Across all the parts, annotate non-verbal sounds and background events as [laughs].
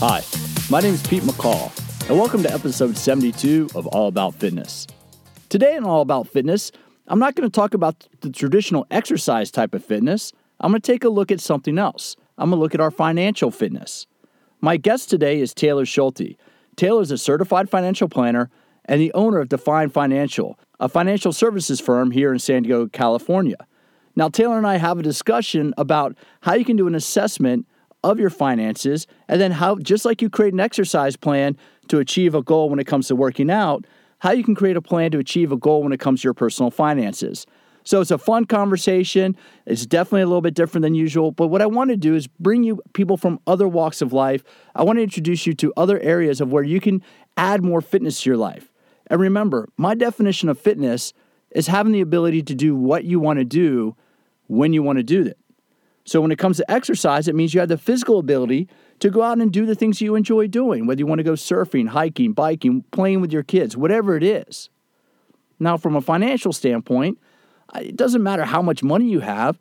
Hi, my name is Pete McCall, and welcome to episode 72 of All About Fitness. Today in All About Fitness, I'm not going to talk about the traditional exercise type of fitness. I'm going to take a look at something else. I'm going to look at our financial fitness. My guest today is Taylor Schulte. Taylor is a certified financial planner and the owner of Define Financial, a financial services firm here in San Diego, California. Now, Taylor and I have a discussion about how you can do an assessment of your finances and then how, just like you create an exercise plan to achieve a goal when it comes to working out, how you can create a plan to achieve a goal when it comes to your personal finances. So it's a fun conversation. It's definitely a little bit different than usual. But what I want to do is bring you people from other walks of life. I want to introduce you to other areas of where you can add more fitness to your life. And remember, my definition of fitness is having the ability to do what you want to do when you want to do it. So when it comes to exercise, it means you have the physical ability to go out and do the things you enjoy doing, whether you want to go surfing, hiking, biking, playing with your kids, whatever it is. Now, from a financial standpoint, it doesn't matter how much money you have,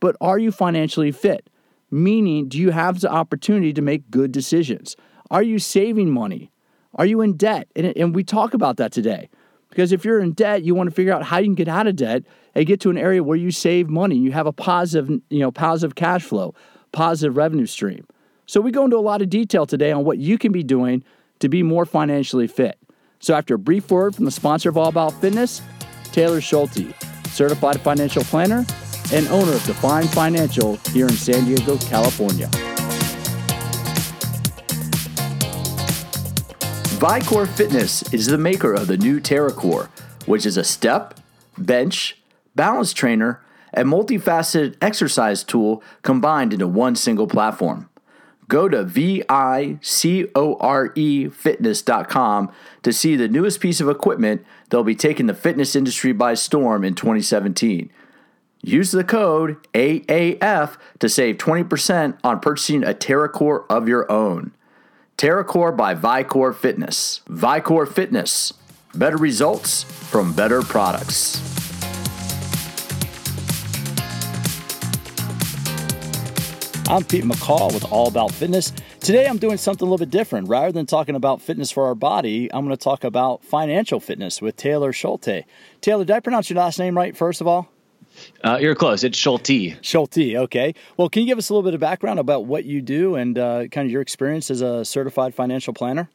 but are you financially fit? Meaning, do you have the opportunity to make good decisions? Are you saving money? Are you in debt? And, we talk about that today. Because if you're in debt, you want to figure out how you can get out of debt and get to an area where you save money. You have a positive, you know, positive cash flow, positive revenue stream. So we go into a lot of detail today on what you can be doing to be more financially fit. So after a brief word from the sponsor of All About Fitness, Taylor Schulte, certified financial planner and owner of Define Financial here in San Diego, California. ViCore Fitness is the maker of the new TerraCore, which is a step, bench, balance trainer, and multifaceted exercise tool combined into one single platform. Go to vicorefitness.com to see the newest piece of equipment that'll be taking the fitness industry by storm in 2017. Use the code AAF to save 20% on purchasing a TerraCore of your own. TerraCore by ViCore Fitness. ViCore Fitness. Better results from better products. I'm Pete McCall with All About Fitness. Today I'm doing something a little bit different. Rather than talking about fitness for our body, I'm going to talk about financial fitness with Taylor Schulte. Taylor, did I pronounce your last name right, first of all? Uh, you're close. It's Schulte. Schulte. Okay. Well, can you give us a little bit of background about what you do and uh, kind of your experience as a certified financial planner?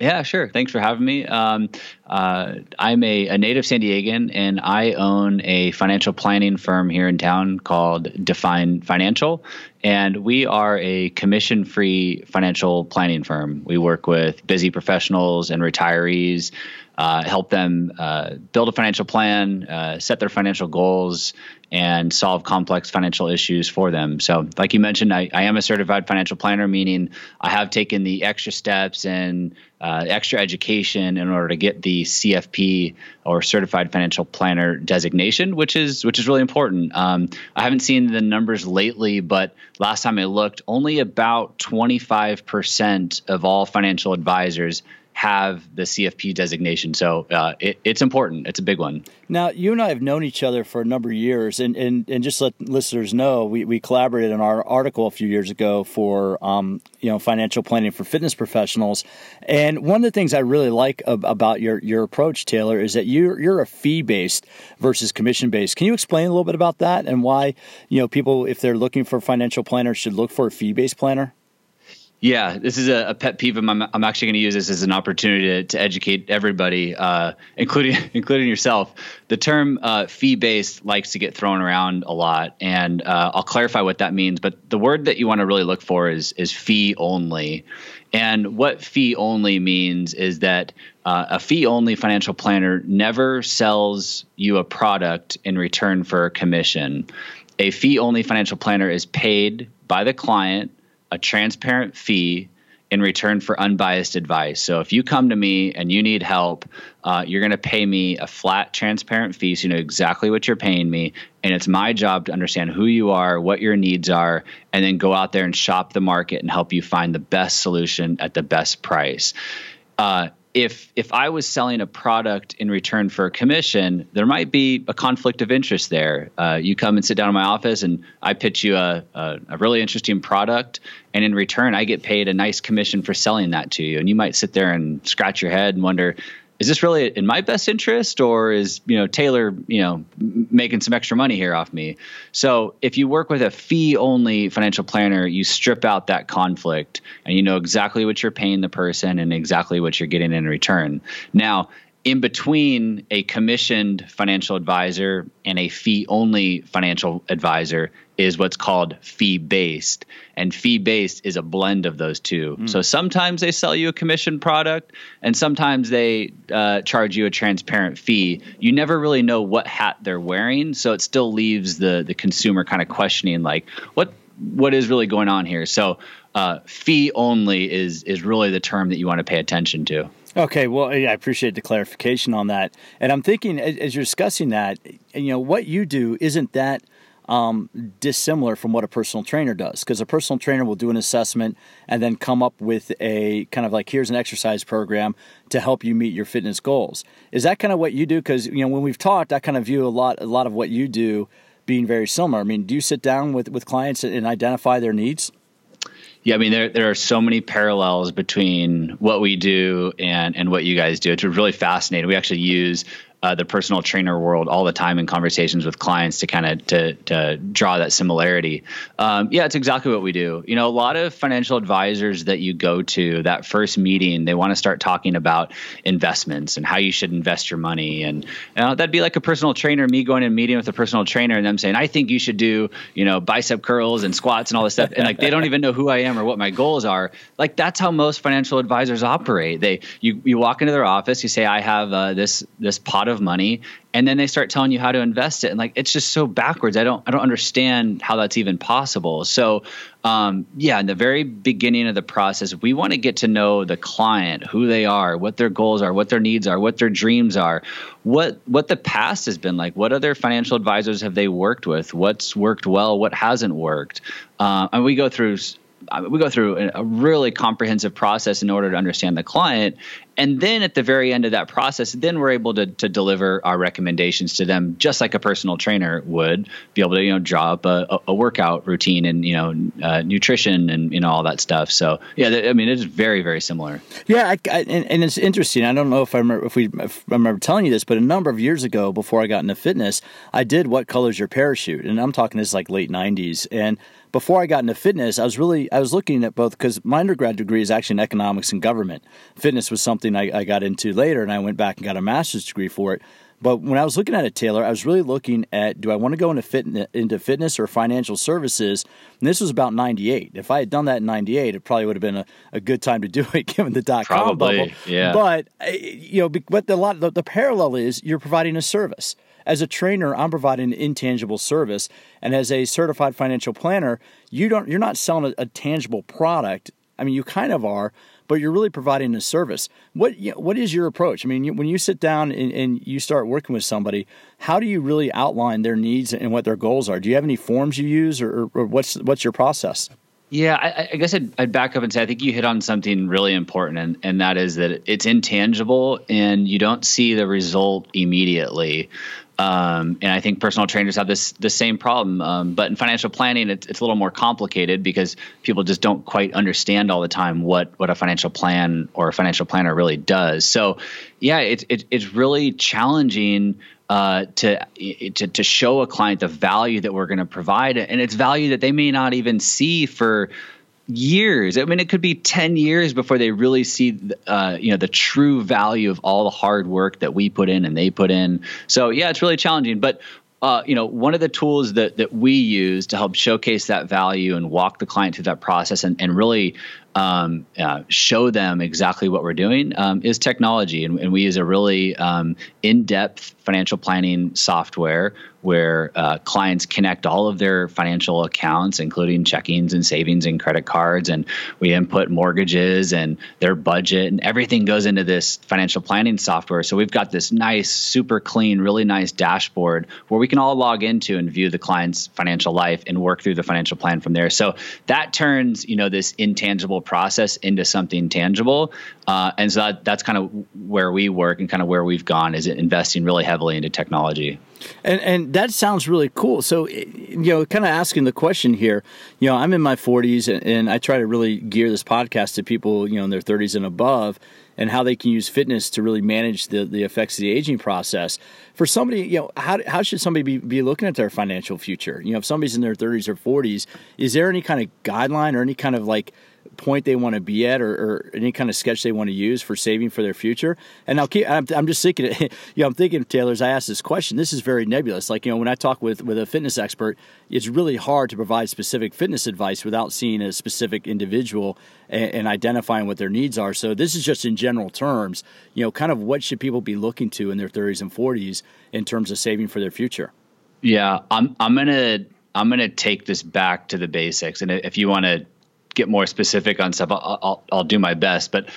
Yeah, sure. Thanks for having me. Um, uh, I'm a, a, native San Diegan, and I own a financial planning firm here in town called Define Financial. And we are a commission free financial planning firm. We work with busy professionals and retirees uh, help them uh, build a financial plan, uh, set their financial goals, and solve complex financial issues for them. So, like you mentioned, I, I am a certified financial planner, meaning I have taken the extra steps and uh, extra education in order to get the CFP or Certified Financial Planner designation, which is which is really important. Um, I haven't seen the numbers lately, but last time I looked, only about 25% of all financial advisors have the CFP designation. So uh, it, it's important. It's a big one. Now, you and I have known each other for a number of years, and, and, and just let listeners know, we, we collaborated on our article a few years ago for um, you know financial planning for fitness professionals. And one of the things I really like ab- about your your approach, Taylor, is that you're you're a fee based versus commission based. Can you explain a little bit about that and why you know people, if they're looking for financial planners, should look for a fee based planner? Yeah, this is a, a pet peeve. I'm, I'm actually going to use this as an opportunity to, to educate everybody, uh, including [laughs] including yourself. The term uh, fee based likes to get thrown around a lot, and uh, I'll clarify what that means. But the word that you want to really look for is is fee only. And what fee only means is that uh, a fee only financial planner never sells you a product in return for a commission. A fee only financial planner is paid by the client a transparent fee in return for unbiased advice. So if you come to me and you need help, uh, you're going to pay me a flat, transparent fee so you know exactly what you're paying me. And it's my job to understand who you are, what your needs are, and then go out there and shop the market and help you find the best solution at the best price. Uh, if if I was selling a product in return for a commission, there might be a conflict of interest there. Uh, you come and sit down in my office, and I pitch you a, a, a, really interesting product, and in return, I get paid a nice commission for selling that to you. And you might sit there and scratch your head and wonder, is this really in my best interest or is you know Taylor you know making some extra money here off me? So if you work with a fee only financial planner, you strip out that conflict and you know exactly what you're paying the person and exactly what you're getting in return. Now in between a commissioned financial advisor and a fee only financial advisor is what's called fee based. And fee based is a blend of those two. Mm. So sometimes they sell you a commission product and sometimes they uh, charge you a transparent fee. You never really know what hat they're wearing. So it still leaves the, the consumer kind of questioning, like, what what is really going on here? So uh, fee only is is really the term that you want to pay attention to. Okay, well, I appreciate the clarification on that. And I'm thinking, as you're discussing that, you know, what you do isn't that um, dissimilar from what a personal trainer does, because a personal trainer will do an assessment and then come up with a kind of like here's an exercise program to help you meet your fitness goals. Is that kind of what you do? Because you know, when we've talked, I kind of view a lot a lot of what you do being very similar. I mean, do you sit down with with clients and identify their needs? Yeah, I mean there there are so many parallels between what we do and and what you guys do. It's really fascinating. We actually use uh, the personal trainer world all the time in conversations with clients to kind of to, to draw that similarity. Um, yeah, it's exactly what we do. You know, a lot of financial advisors that you go to that first meeting, they want to start talking about investments and how you should invest your money, and you know, that'd be like a personal trainer, me going and meeting with a personal trainer, and them saying, "I think you should do you know bicep curls and squats and all this stuff," and like they don't even know who I am or what my goals are. Like that's how most financial advisors operate. They you you walk into their office, you say, "I have uh, this this pot of money and then they start telling you how to invest it. And like it's just so backwards. I don't i don't understand how that's even possible. So um, yeah in the very beginning of the process we want to get to know the client who they are what their goals are what their needs are what their dreams are what what the past has been like what other financial advisors have they worked with what's worked well what hasn't worked. Uh, and we go through we go through a really comprehensive process in order to understand the client. And then at the very end of that process then we're able to, to deliver our recommendations to them just like a personal trainer would be able to you know draw up a, a workout routine and you know uh, nutrition and you know all that stuff. So yeah i mean it's very very similar. Yeah I, I, and, and, it's interesting. I don't know if i remember if we if I remember telling you this but a number of years ago before i got into fitness i did What Color Is Your Parachute? And i'm talking this like late 90s and before I got into fitness, I was really I was looking at both because my undergrad degree is actually in economics and government. Fitness was something I, I got into later, and I went back and got a master's degree for it. But when I was looking at it, Taylor, I was really looking at do I want to go into fitness, into fitness or financial services? And this was about '98. If I had done that in '98, it probably would have been a, a good time to do it, [laughs] given the dot com bubble. Yeah. But eh, you know, but the lot the, the parallel is you're providing a service. As a trainer, I'm providing an intangible service, and as a certified financial planner, you don't you're not selling a, a tangible product. I mean, you kind of are, but you're really providing a service. What you know, what is your approach? I mean, you, when you sit down and, and, you start working with somebody, how do you really outline their needs and what their goals are? Do you have any forms you use, or, or what's what's your process? Yeah, I, I guess I'd, I'd, back up and say I think you hit on something really important, and, and that is that it's intangible and you don't see the result immediately. Um, and I think personal trainers have this the same problem. Um, but in financial planning, it's, it's, a little more complicated because people just don't quite understand all the time what what a financial plan or a financial planner really does. So, yeah, it's it, it's really challenging. Uh, to, to to show a client the value that we're going to provide, and it's value that they may not even see for years. I mean, it could be ten years before they really see, uh, you know, the true value of all the hard work that we put in and they put in. So yeah, it's really challenging. But uh, you know, one of the tools that that we use to help showcase that value and walk the client through that process and, and really um, uh, show them exactly what we're doing um, is technology. And, and, we use a really um, in depth financial planning software where uh, clients connect all of their financial accounts, including checkings and savings and credit cards. And we input mortgages and their budget, and everything goes into this financial planning software. So we've got this nice, super clean, really nice dashboard where we can all log into and view the client's financial life and work through the financial plan from there. So that turns, you know, this intangible process into something tangible. Uh, and so that, that's kind of where we work and kind of where we've gone is investing really heavily into technology. And and that sounds really cool. So you know, kind of asking the question here. You know, I'm in my 40s, and, and I try to really gear this podcast to people you know in their 30s and above and how they can use fitness to really manage the, the effects of the aging process. For somebody, you know, how, how should somebody be, be looking at their financial future? You know, if somebody's in their 30s or 40s, is there any kind of guideline or any kind of like point they want to be at or, or, any kind of sketch they want to use for saving for their future. And I'll keep, I'm, I'm just thinking, [laughs] you know, I'm thinking, Taylor, as I asked this question, this is very nebulous. Like, you know, when I talk with, with a fitness expert, it's really hard to provide specific fitness advice without seeing a specific individual and, and identifying what their needs are. So this is just in general terms, you know, kind of what should people be looking to in their 30s and 40s in terms of saving for their future? Yeah, I'm, I'm going to, I'm going to take this back to the basics. And if you want to get more specific on stuff, I'll, I'll, I'll do my best. But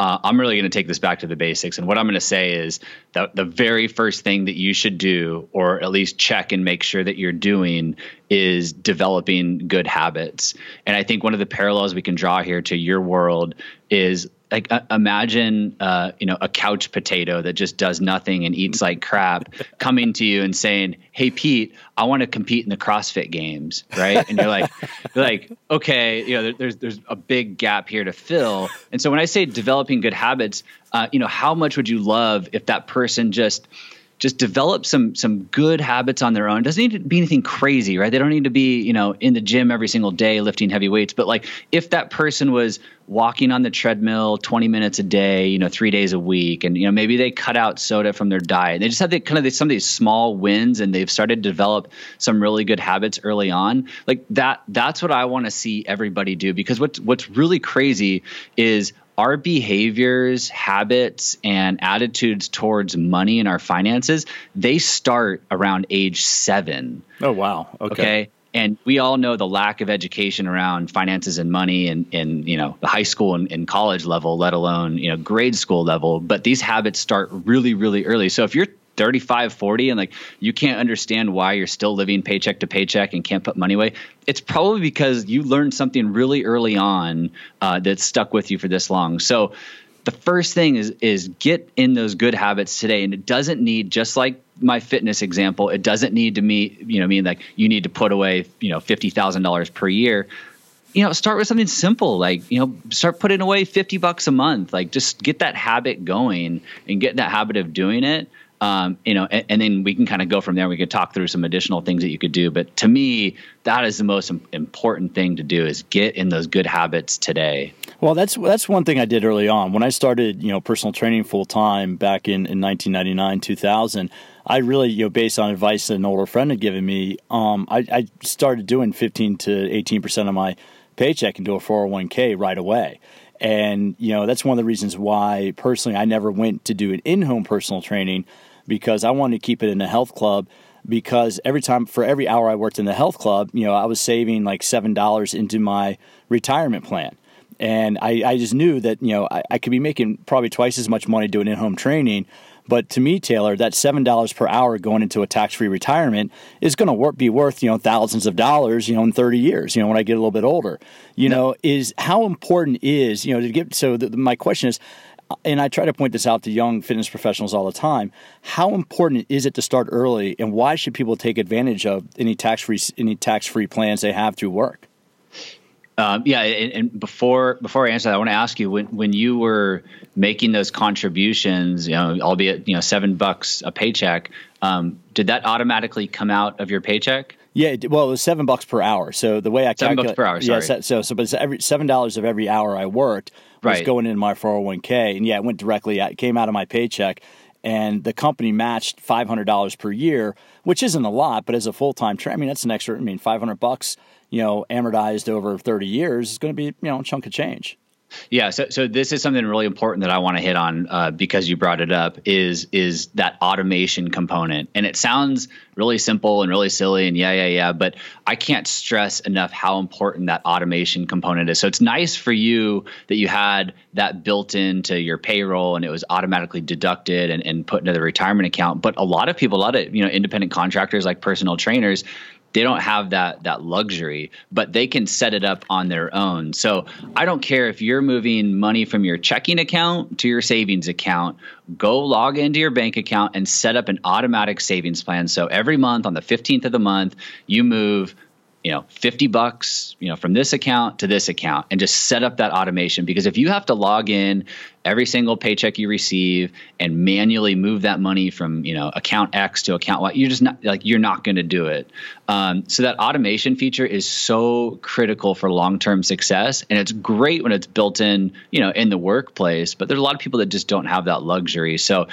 uh, I'm really going to take this back to the basics. And what I'm going to say is that the very first thing that you should do, or at least check and make sure that you're doing, is developing good habits. And I think one of the parallels we can draw here to your world is like uh, imagine uh, you know a couch potato that just does nothing and eats like crap coming to you and saying hey pete i want to compete in the crossfit games right? And you're like [laughs] you're like okay you know there, there's there's a big gap here to fill. And so when i say developing good habits uh, you know how much would you love if that person just just develop some some good habits on their own. It doesn't need to be anything crazy, right? They don't need to be, you know, in the gym every single day lifting heavy weights. But like if that person was walking on the treadmill 20 minutes a day, you know, three days a week, and you know, maybe they cut out soda from their diet. They just have the, kind of some of these small wins and they've started to develop some really good habits early on. Like that, that's what I want to see everybody do because what's what's really crazy is our behaviors, habits, and attitudes towards money and our finances, they start around age seven. Oh, wow. Okay. okay? And we all know the lack of education around finances and money and, in you know, the high school and, and college level, let alone, you know, grade school level. But these habits start really, really early. So if you're 35, 40, and like you can't understand why you're still living paycheck to paycheck and can't put money away, it's probably because you learned something really early on uh, that stuck with you for this long. So the first thing is is get in those good habits today, and it doesn't need just like my fitness example. It doesn't need to mean you know mean like you need to put away you know fifty thousand dollars per year you know start with something simple like you know start putting away 50 bucks a month like just get that habit going and get that habit of doing it um, you know, and, and, then we can kind of go from there. We could talk through some additional things that you could do. But to me, that is the most important thing to do is get in those good habits today. Well, that's that's one thing I did early on when I started, you know, personal training full time back in, in 1999, 2000. I really, you know, based on advice that an older friend had given me, um, I, I started doing 15 to 18 percent of my paycheck into a 401k right away. And, you know, that's one of the reasons why personally I never went to do an in home personal training because I wanted to keep it in a health club because every time for every hour I worked in the health club, you know, I was saving like seven dollars into my retirement plan. And I, I just knew that, you know, I, I could be making probably twice as much money doing in home training. But to me, Taylor, that seven dollars per hour going into a tax-free retirement is going to be worth you know thousands of dollars, you know, in thirty years. You know, when I get a little bit older, you know, is how important is you know to get. So the, my question is, and I try to point this out to young fitness professionals all the time. How important is it to start early, and why should people take advantage of any tax free any tax free plans they have through work? Um, yeah, and, and, before before I answer that, I want to ask you when when you were making those contributions, you know, albeit you know seven bucks a paycheck, um, did that automatically come out of your paycheck? Yeah, well, it was seven bucks per hour. So the way I seven bucks per hour. Sorry. Yeah, so so but it's every seven dollars of every hour I worked was right. going in my 401k, and yeah, it went directly. It came out of my paycheck, and the company matched five hundred dollars per year, which isn't a lot, but as a full time trainer, I mean that's an extra. I mean, five hundred bucks, you know, amortized over thirty years is going to be you know a chunk of change. Yeah, so so this is something really important that I want to hit on uh, because you brought it up is is that automation component, and it sounds really simple and really silly, and yeah, yeah, yeah, but I can't stress enough how important that automation component is. So it's nice for you that you had that built into your payroll and it was automatically deducted and, and put into the retirement account. But a lot of people, a lot of you know independent contractors like personal trainers, they don't have that that luxury but they can set it up on their own. So i don't care if you're moving money from your checking account to your savings account go log into your bank account and set up an automatic savings plan. So every month on the 15th of the month you move you know 50 bucks you know from this account to this account and just set up that automation. Because if you have to log in every single paycheck you receive and manually move that money from you know account x to account y you're just not like you're not going to do it. Um, so that automation feature is so critical for long-term success and it's great when it's built in you know in the workplace but there's a lot of people that just don't have that luxury. So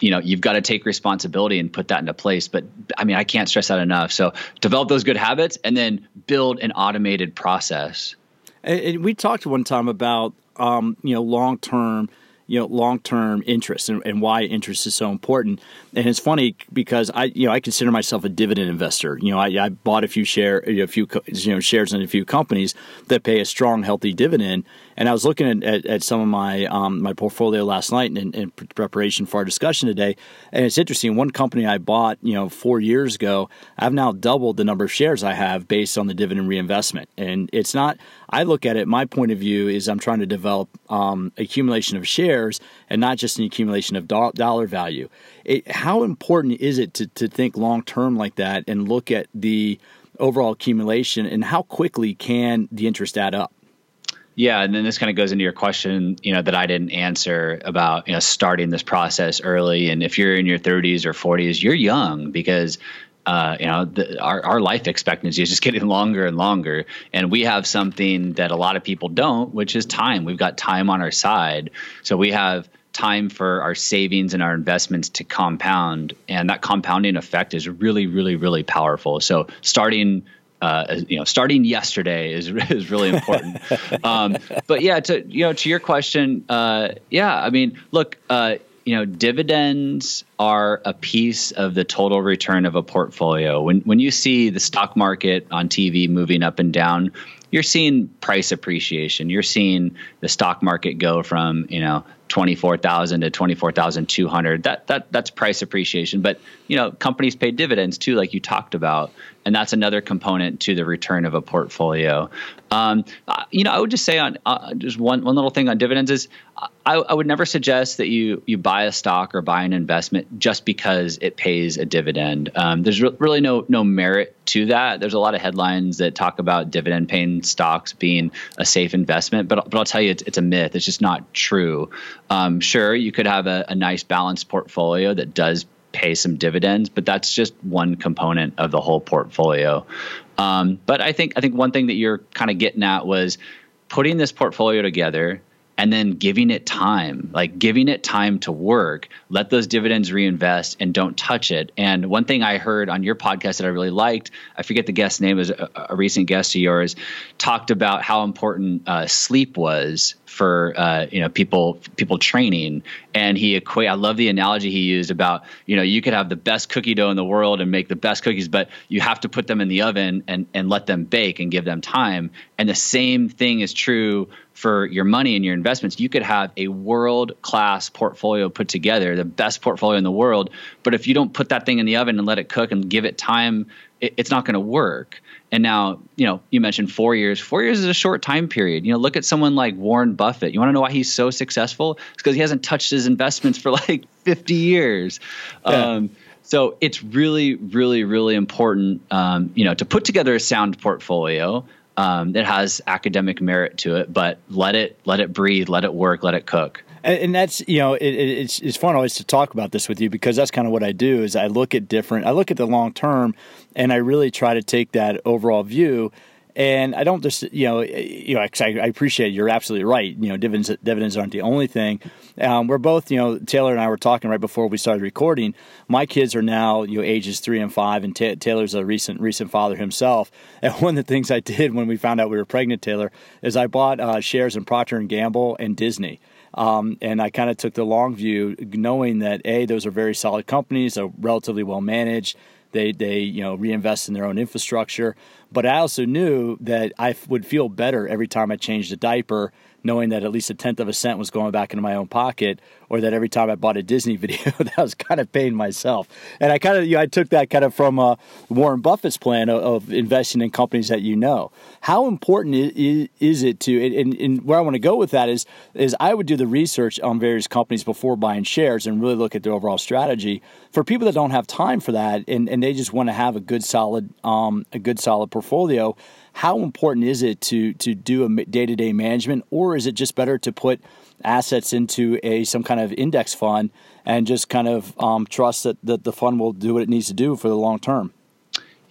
you know you've got to take responsibility and put that into place but i mean i can't stress that enough. So develop those good habits and then build an automated process. And, we talked one time about um, you know long term you know long term interest and, and, why interest is so important. And it's funny because I you know I consider myself a dividend investor. You know I, I bought a few share a few you know shares in a few companies that pay a strong healthy dividend. And I was looking at, at, at some of my um, my portfolio last night in, in, preparation for our discussion today. And it's interesting. One company I bought you know four years ago, I've now doubled the number of shares I have based on the dividend reinvestment. And it's not. I look at it. My point of view is I'm trying to develop um, accumulation of shares and not just an accumulation of do- dollar value. It, how important is it to, to think long term like that and look at the overall accumulation and how quickly can the interest add up? Yeah, and then this kind of goes into your question, you know, that I didn't answer about, you know, starting this process early. And if you're in your 30s or 40s, you're young because uh, you know, the, our, our life expectancy is just [laughs] getting longer and longer. And we have something that a lot of people don't, which is time. We've got time on our side. So we have time for our savings and our investments to compound. And that compounding effect is really, really, really powerful. So starting uh, you know, starting yesterday is [laughs] is really important. [laughs] um, but yeah, to you know, to your question, uh, yeah, I mean, look, uh, you know, dividends are a piece of the total return of a portfolio. When when you see the stock market on TV moving up and down, you're seeing price appreciation. You're seeing the stock market go from, you know, 24,000 to 24,200. That that that's price appreciation, but you know, companies pay dividends too like you talked about and that's another component to the return of a portfolio. Um, you know, I would just say on uh, just one one little thing on dividends is I, I, would never suggest that you you buy a stock or buy an investment just because it pays a dividend. Um, there's re- really no no merit to that. There's a lot of headlines that talk about dividend paying stocks being a safe investment, but but I'll tell you it's, it's a myth. It's just not true. Um, sure, you could have a, a nice balanced portfolio that does pay some dividends, but that's just one component of the whole portfolio. Um, but I think I think one thing that you're kind of getting at was putting this portfolio together and then giving it time, like giving it time to work, let those dividends reinvest and don't touch it. And one thing I heard on your podcast that I really liked, I forget the guest name, was a, a recent guest of yours, talked about how important uh, sleep was for uh, you know people people training. And he equate. I love the analogy he used about you know you could have the best cookie dough in the world and make the best cookies, but you have to put them in the oven and and let them bake and give them time. And the same thing is true for your money and your investments. You could have a world class portfolio put together, the best portfolio in the world, but if you don't put that thing in the oven and let it cook and give it time, it, it's not going to work. And now, you know, you mentioned four years. Four years is a short time period. You know, look at someone like Warren Buffett. You want to know why he's so successful? It's because he hasn't touched his investments for [laughs] like 50 years. Yeah. Um, so it's really, really, really important, um, you know, to put together a sound portfolio um, that has academic merit to it, but let it let it breathe, let it work, let it cook. And, and that's you know it, it's it's fun always to talk about this with you because that's kind of what I do is I look at different I look at the long term and I really try to take that overall view and I don't just, you know, you know, I, appreciate it. you're absolutely right. You know, dividends dividends aren't the only thing. Um, we're both, you know, Taylor and I were talking right before we started recording. My kids are now, you know, ages three and five, and t- Taylor's a recent recent father himself. [laughs] And one of the things I did when we found out we were pregnant, Taylor, is I bought uh, shares in Procter and Gamble and Disney. Um, and I kind of took the long view, knowing that a those are very solid companies, they're relatively well managed. They they you know reinvest in their own infrastructure. But I also knew that I would feel better every time I changed a diaper knowing that at least a tenth of a cent was going back into my own pocket, or that every time I bought a Disney [laughs] video, that was kind of paying myself. And I kind of, you know, I took that kind of from uh, Warren Buffett's plan of, of, investing in companies that you know. How important is, is it to, and, and where I want to go with that is, is I would do the research on various companies before buying shares and really look at their overall strategy. For people that don't have time for that and, and they just want to have a good solid, um, a good solid portfolio how important is it to to do a day to day management, or is it just better to put assets into a some kind of index fund and just kind of um, trust that, that the fund will do what it needs to do for the long term?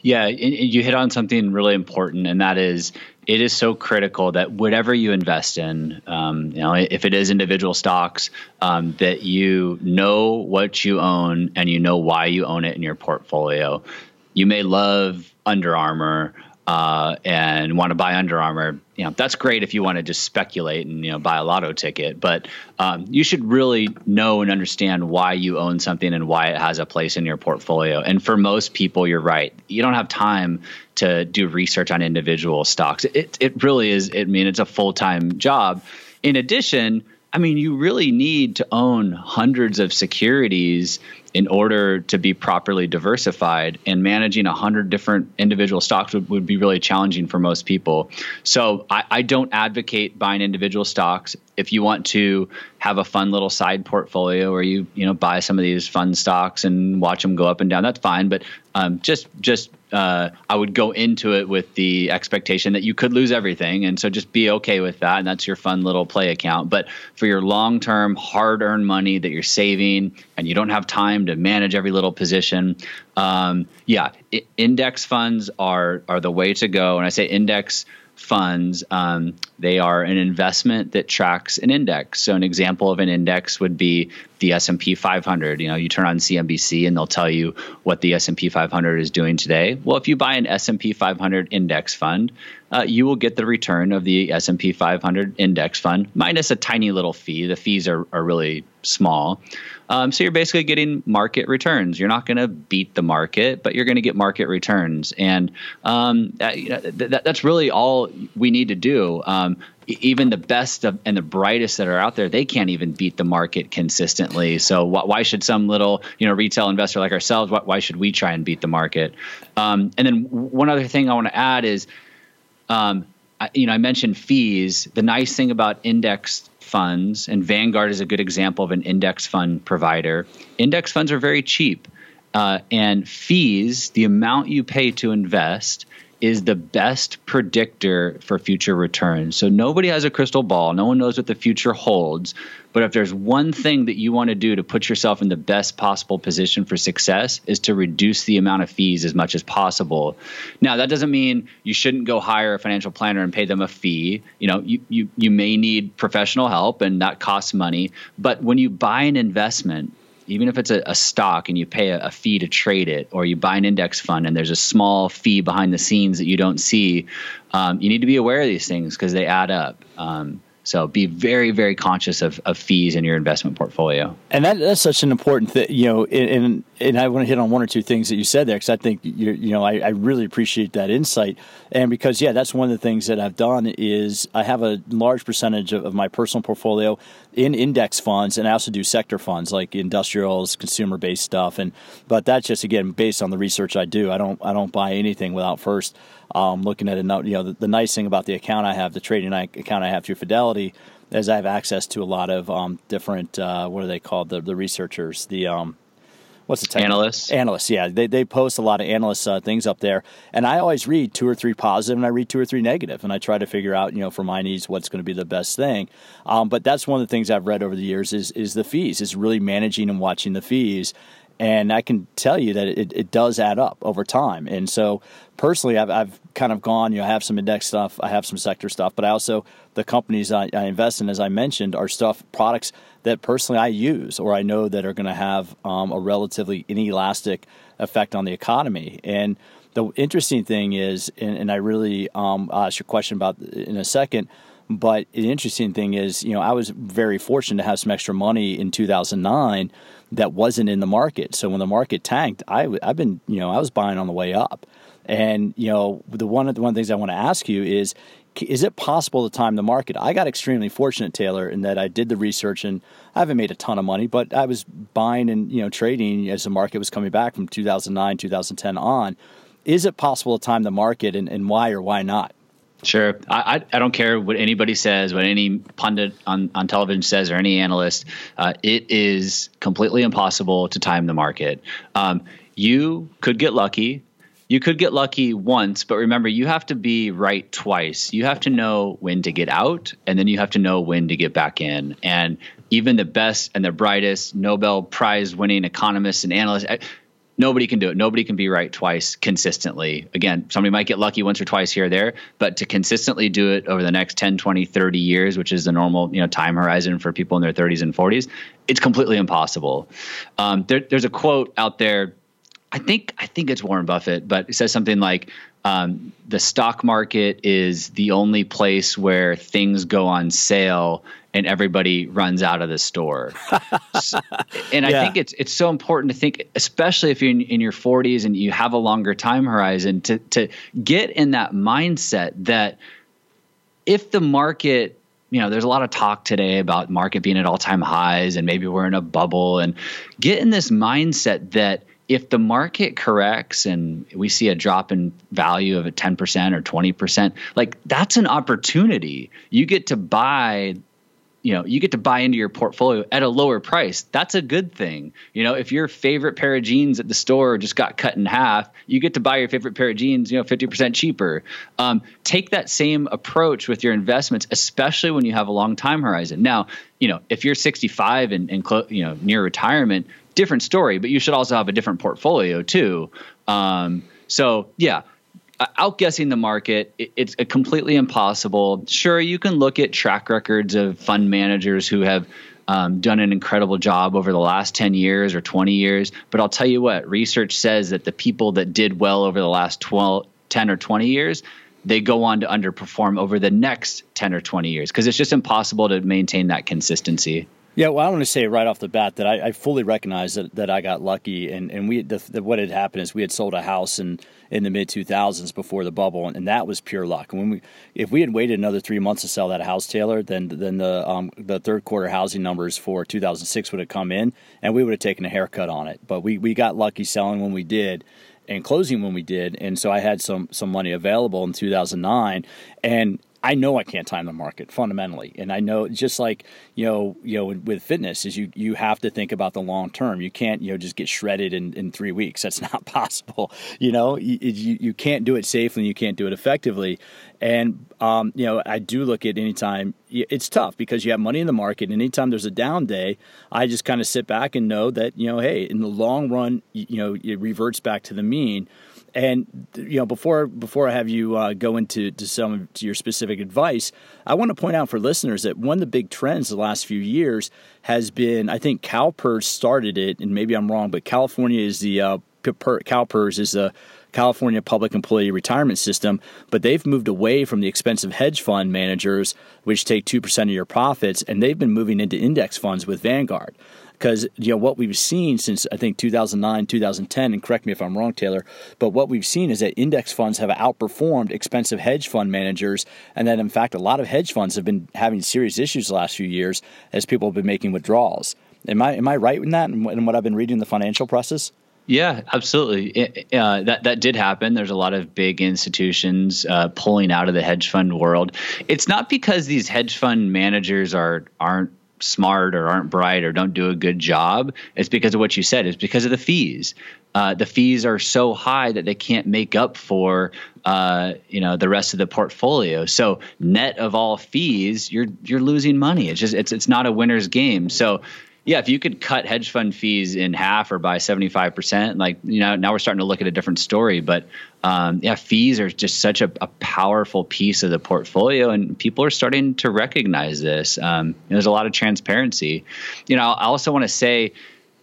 Yeah, you hit on something really important, and that is it is so critical that whatever you invest in, um, you know, if it is individual stocks, um, that you know what you own and you know why you own it in your portfolio. You may love Under Armour uh, and want to buy Under Armour, you know that's great if you want to just speculate and you know buy a lotto ticket. But um, you should really know and understand why you own something and why it has a place in your portfolio. And for most people, you're right. You don't have time to do research on individual stocks. It it really is. I mean, it's a full time job. In addition I mean, you really need to own hundreds of securities in order to be properly diversified and managing a hundred different individual stocks would, would be really challenging for most people. So I, I don't advocate buying individual stocks. If you want to have a fun little side portfolio where you, you know, buy some of these fun stocks and watch them go up and down, that's fine. But um, just, just uh, I would go into it with the expectation that you could lose everything, and so just be okay with that, and that's your fun little play account. But for your long-term, hard-earned money that you're saving, and you don't have time to manage every little position, um, yeah, index funds are are the way to go. And I say index funds, um, they are an investment that tracks an index. So an example of an index would be the S&P 500. You know, you turn on CNBC and they'll tell you what the S&P 500 is doing today. Well, if you buy an S&P 500 index fund, uh, you will get the return of the S&P 500 index fund minus a tiny little fee. The fees are, are really small. Um, so you're basically getting market returns. You're not going to beat the market, but you're going to get market returns, and um, that, you know, th- that's really all we need to do. Um, even the best of, and the brightest that are out there, they can't even beat the market consistently. So wh- why should some little you know retail investor like ourselves? Wh- why should we try and beat the market? Um, and then one other thing I want to add is. Um, I, you know, I mentioned fees. The nice thing about index funds, and Vanguard is a good example of an index fund provider. Index funds are very cheap, uh, and fees, the amount you pay to invest, is the best predictor for future returns. So nobody has a crystal ball. No one knows what the future holds. But if there's one thing that you want to do to put yourself in the best possible position for success is to reduce the amount of fees as much as possible. Now that doesn't mean you shouldn't go hire a financial planner and pay them a fee. You know, you you, you may need professional help and that costs money. But when you buy an investment, even if it's a, a stock and you pay a, a, fee to trade it, or you buy an index fund and there's a small fee behind the scenes that you don't see, um, you need to be aware of these things because they add up. Um, so be very, very conscious of, of fees in your investment portfolio. And that, that's such an important thing, you know, and, and I want to hit on one or two things that you said there because I think, you you know, I, I, really appreciate that insight. And because, yeah, that's one of the things that I've done is I have a large percentage of, of my personal portfolio in index funds and I also do sector funds like industrials, consumer based stuff. And, but that's just, again, based on the research I do. I don't, I don't buy anything without first um, looking at it, you know, the, the, nice thing about the account I have, the trading account I have through Fidelity, is I have access to a lot of um, different, uh, what are they called, the, the researchers, the um, what's the technical? analysts? Analysts, yeah. They, they post a lot of analysts uh, things up there, and I always read two or three positive, and I read two or three negative, and I try to figure out, you know, for my needs, what's going to be the best thing. Um, but that's one of the things I've read over the years is is the fees, is really managing and watching the fees and I can tell you that it, it does add up over time. And so, personally, I've, I've kind of gone. You know, I have some index stuff, I have some sector stuff, but I also the companies I, I invest in, as I mentioned, are stuff products that personally I use or I know that are going to have um, a relatively inelastic effect on the economy. And the interesting thing is, and, and I really um, ask your question about in a second But the interesting thing is, you know, I was very fortunate to have some extra money in 2009 that wasn't in the market. So when the market tanked, I, I've been, you know, I was buying on the way up. And you know, the one of the one things I want to ask you is, is it possible to time the market? I got extremely fortunate, Taylor, in that I did the research and I haven't made a ton of money, but I was buying and you know trading as the market was coming back from 2009, 2010 on. Is it possible to time the market, and, and why or why not? Sure. I, I, don't care what anybody says, what any pundit on, on television says, or any analyst. Uh, it is completely impossible to time the market. Um, you could get lucky you could get lucky once, but remember, you have to be right twice. You have to know when to get out, and then you have to know when to get back in. And even the best and the brightest Nobel Prize winning economists and analysts, nobody can do it. Nobody can be right twice consistently. Again, somebody might get lucky once or twice here or there, but to consistently do it over the next 10, 20, 30 years, which is the normal you know time horizon for people in their 30s and 40s, it's completely impossible. Um, there, there's a quote out there I think I think it's Warren Buffett, but it says something like um, the stock market is the only place where things go on sale and everybody runs out of the store. so, and I [laughs] think it's it's so important to think, especially if you're in, in, your 40s and you have a longer time horizon, to to get in that mindset that if the market you know, there's a lot of talk today about market being at all time highs and maybe we're in a bubble and get in this mindset that if the market corrects and we see a drop in value of a 10% or 20%, like that's an opportunity. You get to buy you know you get to buy into your portfolio at a lower price. That's a good thing. You know if your favorite pair of jeans at the store just got cut in half you get to buy your favorite pair of jeans you know 50% cheaper. Um, take that same approach with your investments especially when you have a long time horizon. Now you know if you're 65 and, and clo- you know near retirement different story, but you should also have a different portfolio too. Um, so yeah, outguessing the market, it's completely impossible. Sure, you can look at track records of fund managers who have um, done an incredible job over the last 10 years or 20 years. But I'll tell you what, research says that the people that did well over the last 12, 10 or 20 years, they go on to underperform over the next 10 or 20 years because it's just impossible to maintain that consistency. Yeah, well, I want to say right off the bat that I, I fully recognize that, that I got lucky, and and we the, the, what had happened is we had sold a house in in the mid two thousands before the bubble, and, and, that was pure luck. When we if we had waited another three months to sell that house, Taylor, then then the um, the third quarter housing numbers for two thousand six would have come in, and we would have taken a haircut on it. But we we got lucky selling when we did, and closing when we did, and so I had some some money available in 2009, and I know I can't time the market fundamentally, and I know just like you know, you know, with fitness is you you have to think about the long term. You can't you know just get shredded in, in three weeks. That's [laughs] not possible. You know, you, you, you can't do it safely. You can't do it effectively. And um, you know, I do look at anytime it's tough because you have money in the market. Anytime there's a down day, I just kind of sit back and know that you know, hey, in the long run, you, you know, it reverts back to the mean. And you know, before before I have you uh, go into to some to your specific advice, I want to point out for listeners that one of the big trends the last few years has been, I think CalPERS started it, and maybe I'm wrong, but California is the uh, CalPERS is the California Public Employee Retirement System, but they've moved away from the expensive hedge fund managers, which take 2% of your profits, and they've been moving into index funds with Vanguard because you know what we've seen since I think 2009, 2010, and correct me if I'm wrong, Taylor, but what we've seen is that index funds have outperformed expensive hedge fund managers, and that in fact a lot of hedge funds have been having serious issues the last few years as people have been making withdrawals. Am I am I right in that? And what I've been reading in the financial process? Yeah, absolutely. It, uh, that that did happen. There's a lot of big institutions uh, pulling out of the hedge fund world. It's not because these hedge fund managers are aren't smart or aren't bright or don't do a good job, it's because of what you said. It's because of the fees. Uh, the fees are so high that they can't make up for uh, you know the rest of the portfolio. So net of all fees, you're you're losing money. It's just it's it's not a winner's game. So yeah, if you could cut hedge fund fees in half or by 75%, like, you know, now we're starting to look at a different story. But um, yeah, fees are just such a, a, powerful piece of the portfolio, and people are starting to recognize this. Um, there's a lot of transparency. You know, I also want to say,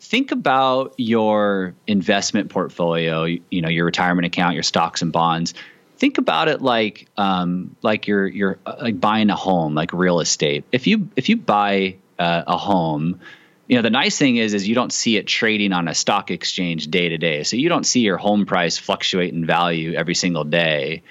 think about your investment portfolio, you, know, your retirement account, your stocks and bonds think about it like um, like you're you're uh, like buying a home, like real estate. If you if you buy uh, a home, you know the nice thing is is you don't see it trading on a stock exchange day to day, so you don't see your home price fluctuate in value every single day.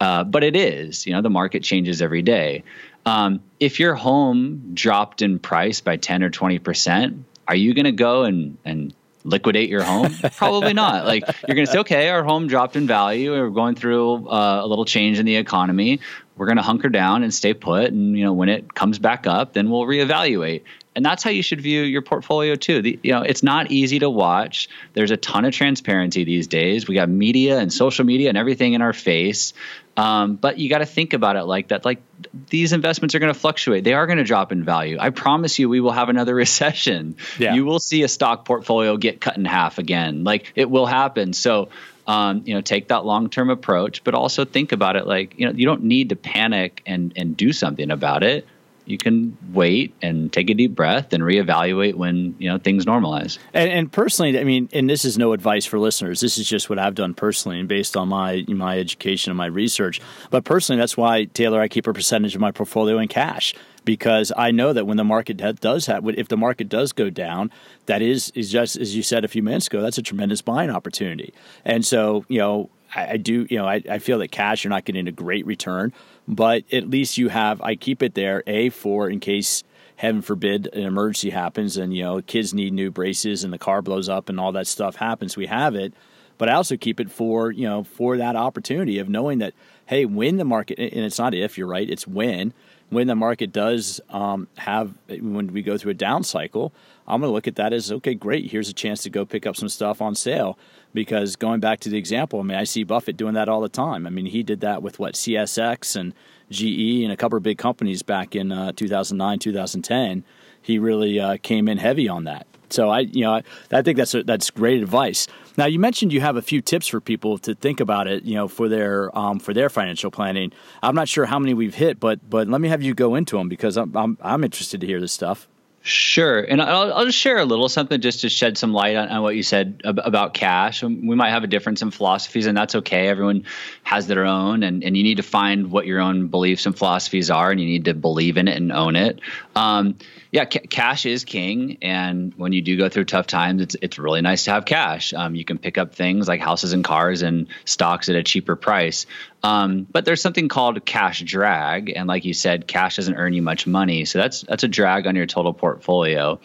Uh, but it is, you know, the market changes every day. Um, if your home dropped in price by 10 or 20 percent, are you going to go and and liquidate your home? [laughs] Probably not. Like you're going to say, okay, our home dropped in value. We're going through uh, a little change in the economy. We're going to hunker down and stay put. And you know, when it comes back up, then we'll reevaluate. And that's how you should view your portfolio too. The, you know, it's not easy to watch. There's a ton of transparency these days. We got media and social media and everything in our face. Um, but you got to think about it like that. Like these investments are going to fluctuate. They are going to drop in value. I promise you, we will have another [laughs] recession. Yeah. You will see a stock portfolio get cut in half again. Like it will happen. So, um, you know, take that long term approach, but also think about it like you know, you don't need to panic and and do something about it you can wait and take a deep breath and reevaluate when you know things normalize. And, and, personally, I mean, and this is no advice for listeners. This is just what I've done personally and based on my my education and my research. But personally, that's why Taylor, I keep a percentage of my portfolio in cash because I know that when the market does have, if the market does go down, that is is just as you said a few minutes ago, that's a tremendous buying opportunity. And so, you know, I, I do, you know, I, I feel that cash you're not getting a great return but at least you have I keep it there a for in case heaven forbid an emergency happens and you know kids need new braces and the car blows up and all that stuff happens we have it but I also keep it for you know for that opportunity of knowing that hey when the market and it's not if you're right it's when when the market does um, have when we go through a down cycle I'm going to look at that as okay great here's a chance to go pick up some stuff on sale because going back to the example, I mean, I see Buffett doing that all the time. I mean, he did that with what CSX and GE and a couple of big companies back in uh, 2009, 2010. He really uh, came in heavy on that. So I, you know, I, I think that's a, that's great advice. Now you mentioned you have a few tips for people to think about it, you know, for their um, for their financial planning. I'm not sure how many we've hit, but but let me have you go into them because I'm I'm, I'm interested to hear this stuff. Sure. And I'll, I'll, just share a little something just to shed some light on, on, what you said about cash. Um, we might have a difference in philosophies, and that's okay. Everyone has their own, and, and you need to find what your own beliefs and philosophies are, and you need to believe in it and own it. Um, yeah, ca- cash is king, and when you do go through tough times, it's it's really nice to have cash. Um, you can pick up things like houses and cars and stocks at a cheaper price. Um, but there's something called cash drag, and like you said, cash doesn't earn you much money, so that's that's a drag on your total portfolio.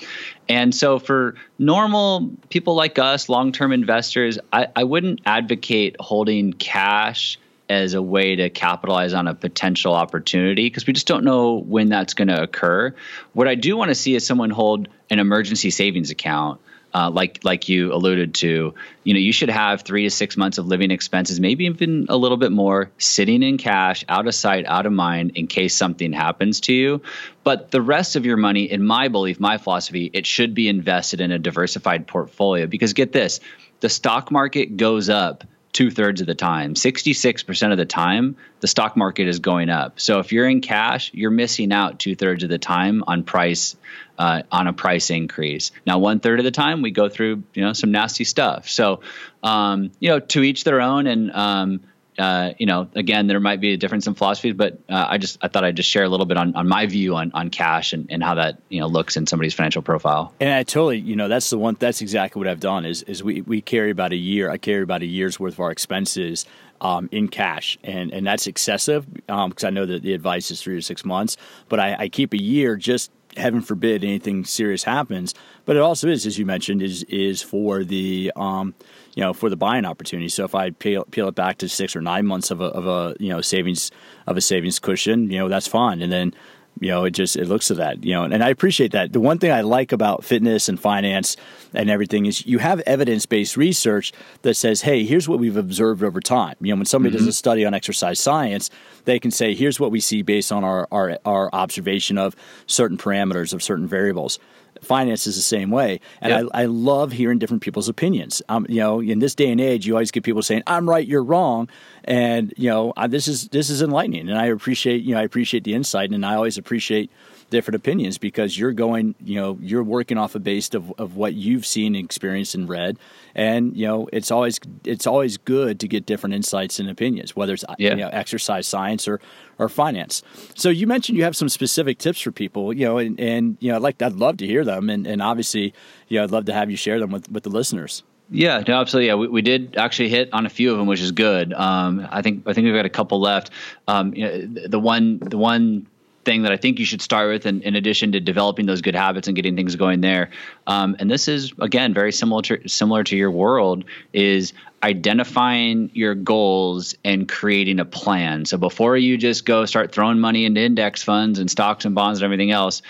And so for normal people like us, long-term investors, I, I wouldn't advocate holding cash as a way to capitalize on a potential opportunity because we just don't know when that's going to occur. What I do want to see is someone hold an emergency savings account. Uh, like like you alluded to, you know, you should have three to six months of living expenses, maybe even a little bit more, sitting in cash, out of sight, out of mind, in case something happens to you. But the rest of your money, in my belief, my philosophy, it should be invested in a diversified portfolio. Because get this, the stock market goes up two thirds of the time. 66% of the time, the stock market is going up. So if you're in cash, you're missing out two thirds of the time on price. Uh, on a price increase. Now, one third of the time, we go through you know some nasty stuff. So, um, you know, to each their own, and um, uh, you know, again, there might be a difference in philosophies, but uh, I just I thought I'd just share a little bit on, on my view on, on cash and, and how that you know looks in somebody's financial profile. And I totally, you know, that's the one. That's exactly what I've done. Is is we we carry about a year. I carry about a year's worth of our expenses um, in cash, and and that's excessive because um, I know that the advice is three to six months. But I, I keep a year just heaven forbid anything serious happens. But it also is, as you mentioned, is is for the um, you know, for the buying opportunity. So if I peel, peel it back to six or nine months of a, of a, you know, savings of a savings cushion, you know, that's fine. And then, you know, it just, it looks at that, you know, and I appreciate that. The one thing I like about fitness and finance and everything is you have evidence based research that says, hey, here's what we've observed over time. You know, when somebody mm-hmm. does a study on exercise science, they can say, here's what we see based on our, our, our observation of certain parameters of certain variables finance is the same way. And yep. I, I, love hearing different people's opinions. Um, you know, in this day and age, you always get people saying, "I'm right, you're wrong," and you know, I, this is this is enlightening, and I appreciate you know I appreciate the insight, and I always appreciate different opinions because you're going, you know, you're working off a base of, of what you've seen, experienced, and read, and you know, it's always it's always good to get different insights and opinions, whether it's yeah. you know exercise science or or finance. So you mentioned you have some specific tips for people, you know, and, and you know, I'd like I'd love to hear them, and, and obviously, you know, I'd love to have you share them with with the listeners. Yeah, no, absolutely. Yeah, we, we did actually hit on a few of them, which is good. Um, I think I think we've got a couple left. Um, you know, the one the one thing that I think you should start with, in, in addition to developing those good habits and getting things going there, um, and this is again very similar to similar to your world, is identifying your goals and creating a plan. So before you just go start throwing money into index funds and stocks and bonds and everything else,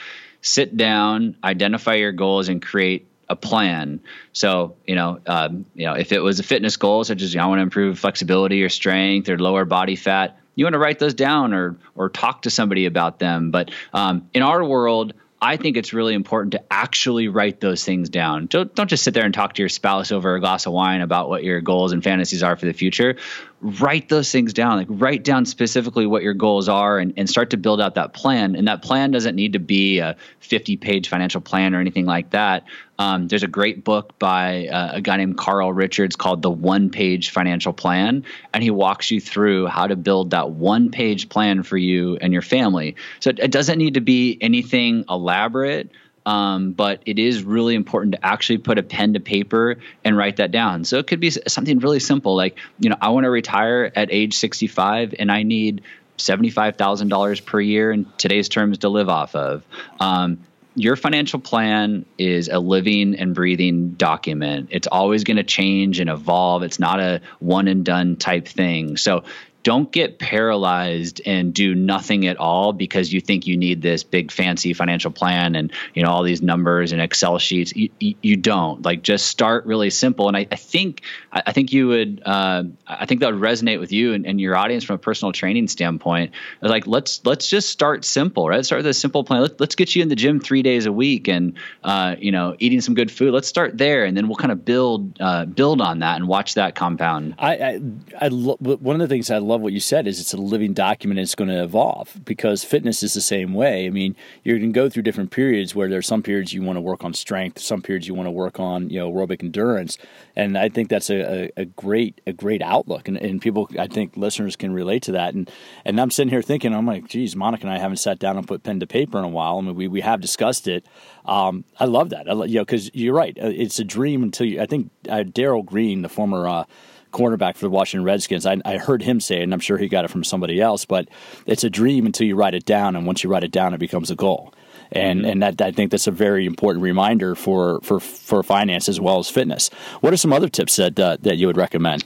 sit down, identify your goals, and create a plan. So, you know, um, you know, if it was a fitness goal, such as you know, I want to improve flexibility or strength or lower body fat, you want to write those down or or talk to somebody about them. But um, in our world, I think it's really important to actually write those things down. Don't, don't just sit there and talk to your spouse over a glass of wine about what your goals and fantasies are for the future write those things down like write down specifically what your goals are and, and start to build out that plan and that plan doesn't need to be a 50 page financial plan or anything like that um, there's a great book by uh, a guy named carl richards called the one page financial plan and he walks you through how to build that one page plan for you and your family so it doesn't need to be anything elaborate um, but it is really important to actually put a pen to paper and write that down. So it could be something really simple, like you know, I want to retire at age 65, and I need $75,000 per year in today's terms to live off of. Um, your financial plan is a living and breathing document. It's always going to change and evolve. It's not a one and done type thing. So don't get paralyzed and do nothing at all because you think you need this big fancy financial plan and you know all these numbers and excel sheets. You, you don't. Like just start really simple. And i, I think i think you would uh, i think that would resonate with you and, and, your audience from a personal training standpoint. Like let's let's just start simple right? Start with a simple plan. Let, us get you in the gym three days a week and uh, you know eating some good food. Let's start there and then we'll kind of build uh, build on that and watch that compound. I i, I lo- one of the things i what you said is it's a living document and it's going to evolve because fitness is the same way. I mean, you're going to go through different periods where there's some periods you want to work on strength, some periods you want to work on, you know, aerobic endurance. And I think that's a, a, a great, a great outlook. And, and people, I think listeners can relate to that. And, and I'm sitting here thinking, I'm like, geez, Monica and I haven't sat down and put pen to paper in a while. I mean, we, we have discussed it. Um, I love that. I, you know, cause you're right. Uh, it's a dream until you, I think uh, Darrell Green, the former, uh, cornerback for the Washington Redskins. I, I, heard him say it, and I'm sure he got it from somebody else. But it's a dream until you write it down, and once you write it down, it becomes a goal. And mm-hmm. and that I think that's a very important reminder for for for finance as well as fitness. What are some other tips that uh, that you would recommend?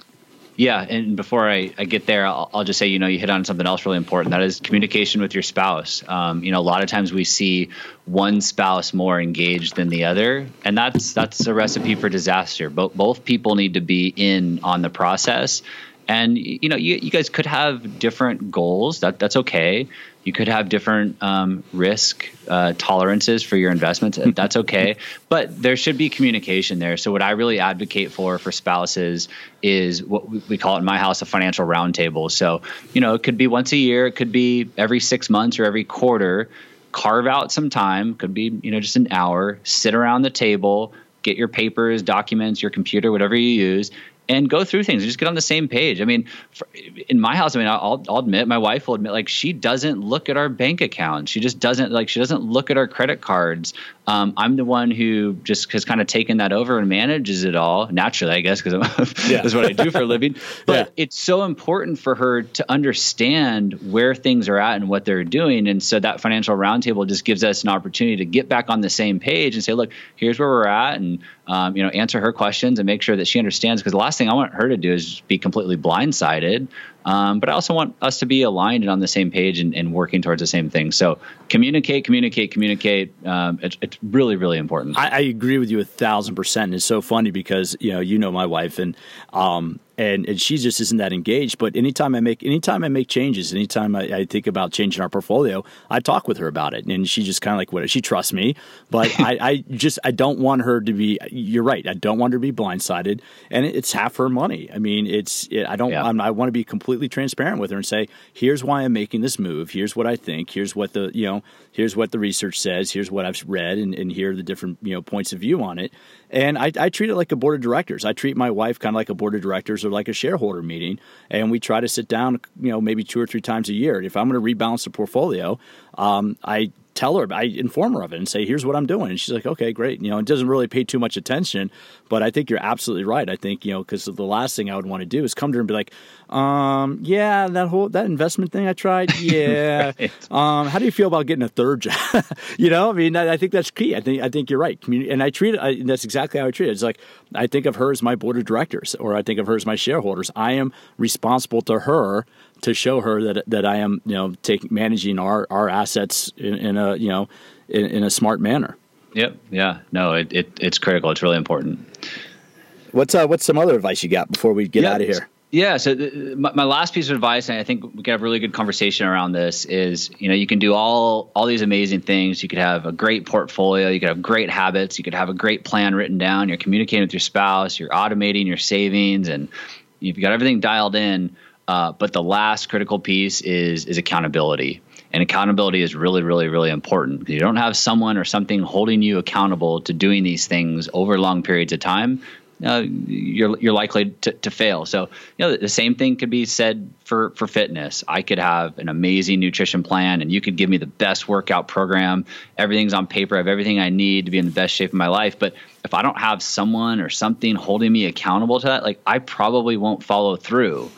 Yeah, and before I, I get there, I'll, I'll, just say, you know, you hit on something else really important. That is communication with your spouse. Um, you know, a lot of times we see one spouse more engaged than the other, and that's that's a recipe for disaster. Both both people need to be in on the process, and you know, you, you guys could have different goals. That that's okay. You could have different um, risk uh, tolerances for your investments. [laughs] That's okay, but there should be communication there. So what I really advocate for for spouses is what we call it in my house a financial roundtable. So you know, it could be once a year, it could be every six months or every quarter. Carve out some time. Could be you know just an hour. Sit around the table get your papers, documents, your computer, whatever you use, and go through things and just get on the same page. I mean, for, in my house, I mean, I'll, I'll admit, my wife will admit, like, she doesn't look at our bank accounts. She just doesn't, like, she doesn't look at our credit cards. Um, I'm the one who just has kind of taken that over and manages it all naturally, I guess, because [laughs] yeah. that's what I do for a living. [laughs] But yeah. it's so important for her to understand where things are at and what they're doing. And so that financial roundtable just gives us an opportunity to get back on the same page and say, look, here's where we're at. And, um, you know, answer her questions and make sure that she understands. Because the last thing I want her to do is be completely blindsided. Um, but I also want us to be aligned and on the same page and, and working towards the same thing. So communicate, communicate, communicate. Um, it's, it's really, really important. I, I, agree with you a thousand percent. And it's so funny because you know, you know my wife, and um, and and she just isn't that engaged. But anytime I make anytime I make changes, anytime I, I think about changing our portfolio, I talk with her about it, and she just kind of like what she trusts me, but [laughs] I, I just I don't want her to be. You're right. I don't want her to be blindsided, and it's half her money. I mean, it's it, I don't. Yeah. i want to be completely transparent with her and say, here's why I'm making this move. Here's what I think. Here's what the you know. Here's what the research says. Here's what I've read, and, and here are the different you know points of view on it. And I, I treat it like a board of directors. I treat my wife kind of like a board of directors or like a shareholder meeting, and we try to sit down, you know, maybe two or three times a year. If I'm going to rebalance the portfolio, um, I tell her, I inform her of it and say, here's what I'm doing. And she's like, okay, great. You know, it doesn't really pay too much attention, but I think you're absolutely right. I think, you know, because the last thing I would want to do is come to her and be like, um, yeah, that whole, that investment thing I tried. [laughs] Yeah. right. Um, how do you feel about getting a third job? [laughs] you know, I mean, I, I, think that's key. I think, I think you're right. Community, and I treat it, I, that's exactly how I treat it. It's like, I think of her as my board of directors, or I think of her as my shareholders. I am responsible to her to show her that that I am you know taking managing our our assets in, in a you know in, in, a smart manner. Yep. Yeah. No. It, it it's critical. It's really important. What's uh what's some other advice you got before we get yeah, out of here? Yeah. So my, my, last piece of advice, and I think we can have a really good conversation around this, is you know you can do all all these amazing things. You could have a great portfolio. You could have great habits. You could have a great plan written down. You're communicating with your spouse. You're automating your savings, and you've got everything dialed in. Uh, but the last critical piece is is accountability. And accountability is really, really, really important. You don't have someone or something holding you accountable to doing these things over long periods of time. Uh, you're you're likely to, to fail. So you know the same thing could be said for for fitness. I could have an amazing nutrition plan, and you could give me the best workout program. Everything's on paper. I have everything I need to be in the best shape of my life. But if I don't have someone or something holding me accountable to that, like I probably won't follow through.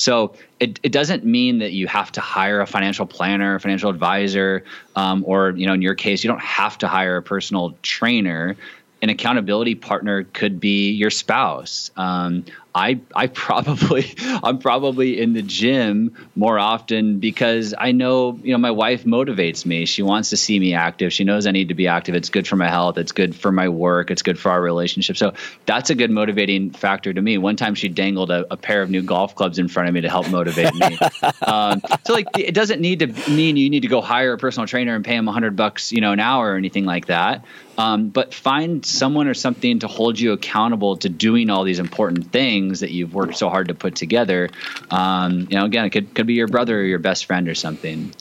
So it, it doesn't mean that you have to hire a financial planner, a financial advisor, um, or you know, in your case, you don't have to hire a personal trainer an accountability partner could be your spouse. Um, I I probably [laughs] I'm probably in the gym more often because I know you know my wife motivates me. She wants to see me active. She knows I need to be active. It's good for my health. It's good for my work. It's good for our relationship. So that's a good motivating factor to me. One time she dangled a, a pair of new golf clubs in front of me to help motivate me. [laughs] um, so like it doesn't need to mean you need to go hire a personal trainer and pay him a hundred bucks you know an hour or anything like that. Um, but find someone or something to hold you accountable to doing all these important things that you've worked so hard to put together. Um, you know, again, it could could be your brother or your best friend or something.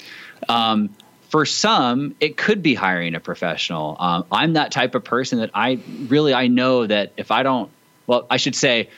Um, for some, it could be hiring a professional. Um, I'm that type of person that I really I know that if I don't, well, I should say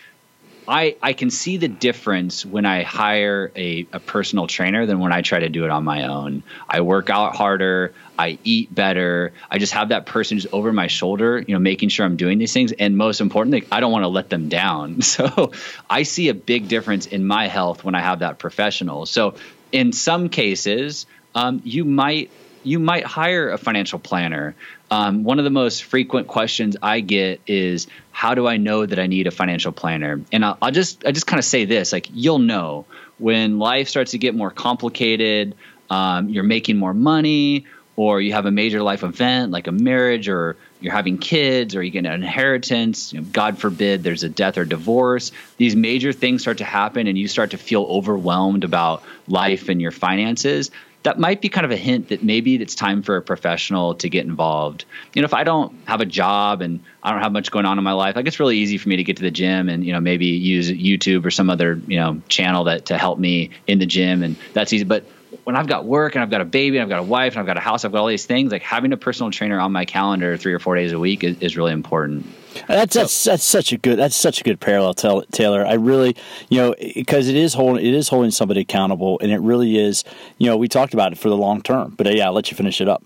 I, I can see the difference when I hire a, a personal trainer than when I try to do it on my own. I work out harder, I eat better. I just have that person who's over my shoulder, you know, making sure I'm doing these things. And most importantly, I don't want to let them down. [laughs] So I see a big difference in my health when I have that professional. So in some cases, um, you might you might hire a financial planner. Um, one of the most frequent questions I get is, "How do I know that I need a financial planner?" And I'll, I'll just I just kind of say this: like you'll know when life starts to get more complicated, um, you're making more money, or you have a major life event like a marriage, or you're having kids, or you get an inheritance. You know, God forbid there's a death or divorce. These major things start to happen, and you start to feel overwhelmed about life and your finances that might be kind of a hint that maybe it's time for a professional to get involved. You know, if I don't have a job and I don't have much going on in my life, like it's really easy for me to get to the gym and you know maybe use YouTube or some other you know channel that to help me in the gym, and that's easy. But when I've got work and I've got a baby and I've got a wife and I've got a house, I've got all these things, like having a personal trainer on my calendar three or four days a week is, is really important. That's so, that's that's such a good that's such a good parallel, Taylor. I really, you know, because it is holding it is holding somebody accountable, and it really is. You know, we talked about it for the long term, but uh, yeah, I'll let you finish it up.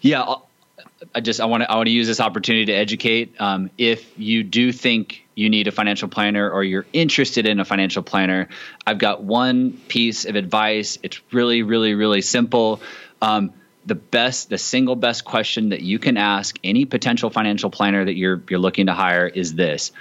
Yeah, I just I want to I want to use this opportunity to educate. Um, if you do think you need a financial planner or you're interested in a financial planner, I've got one piece of advice. It's really really really simple. Um, the best the single best question that you can ask any potential financial planner that you're you're looking to hire is this.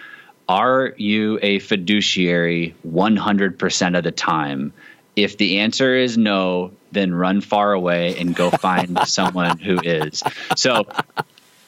Are you a fiduciary 100% of the time? If the answer is no then run far away and go [laughs] find someone who is. So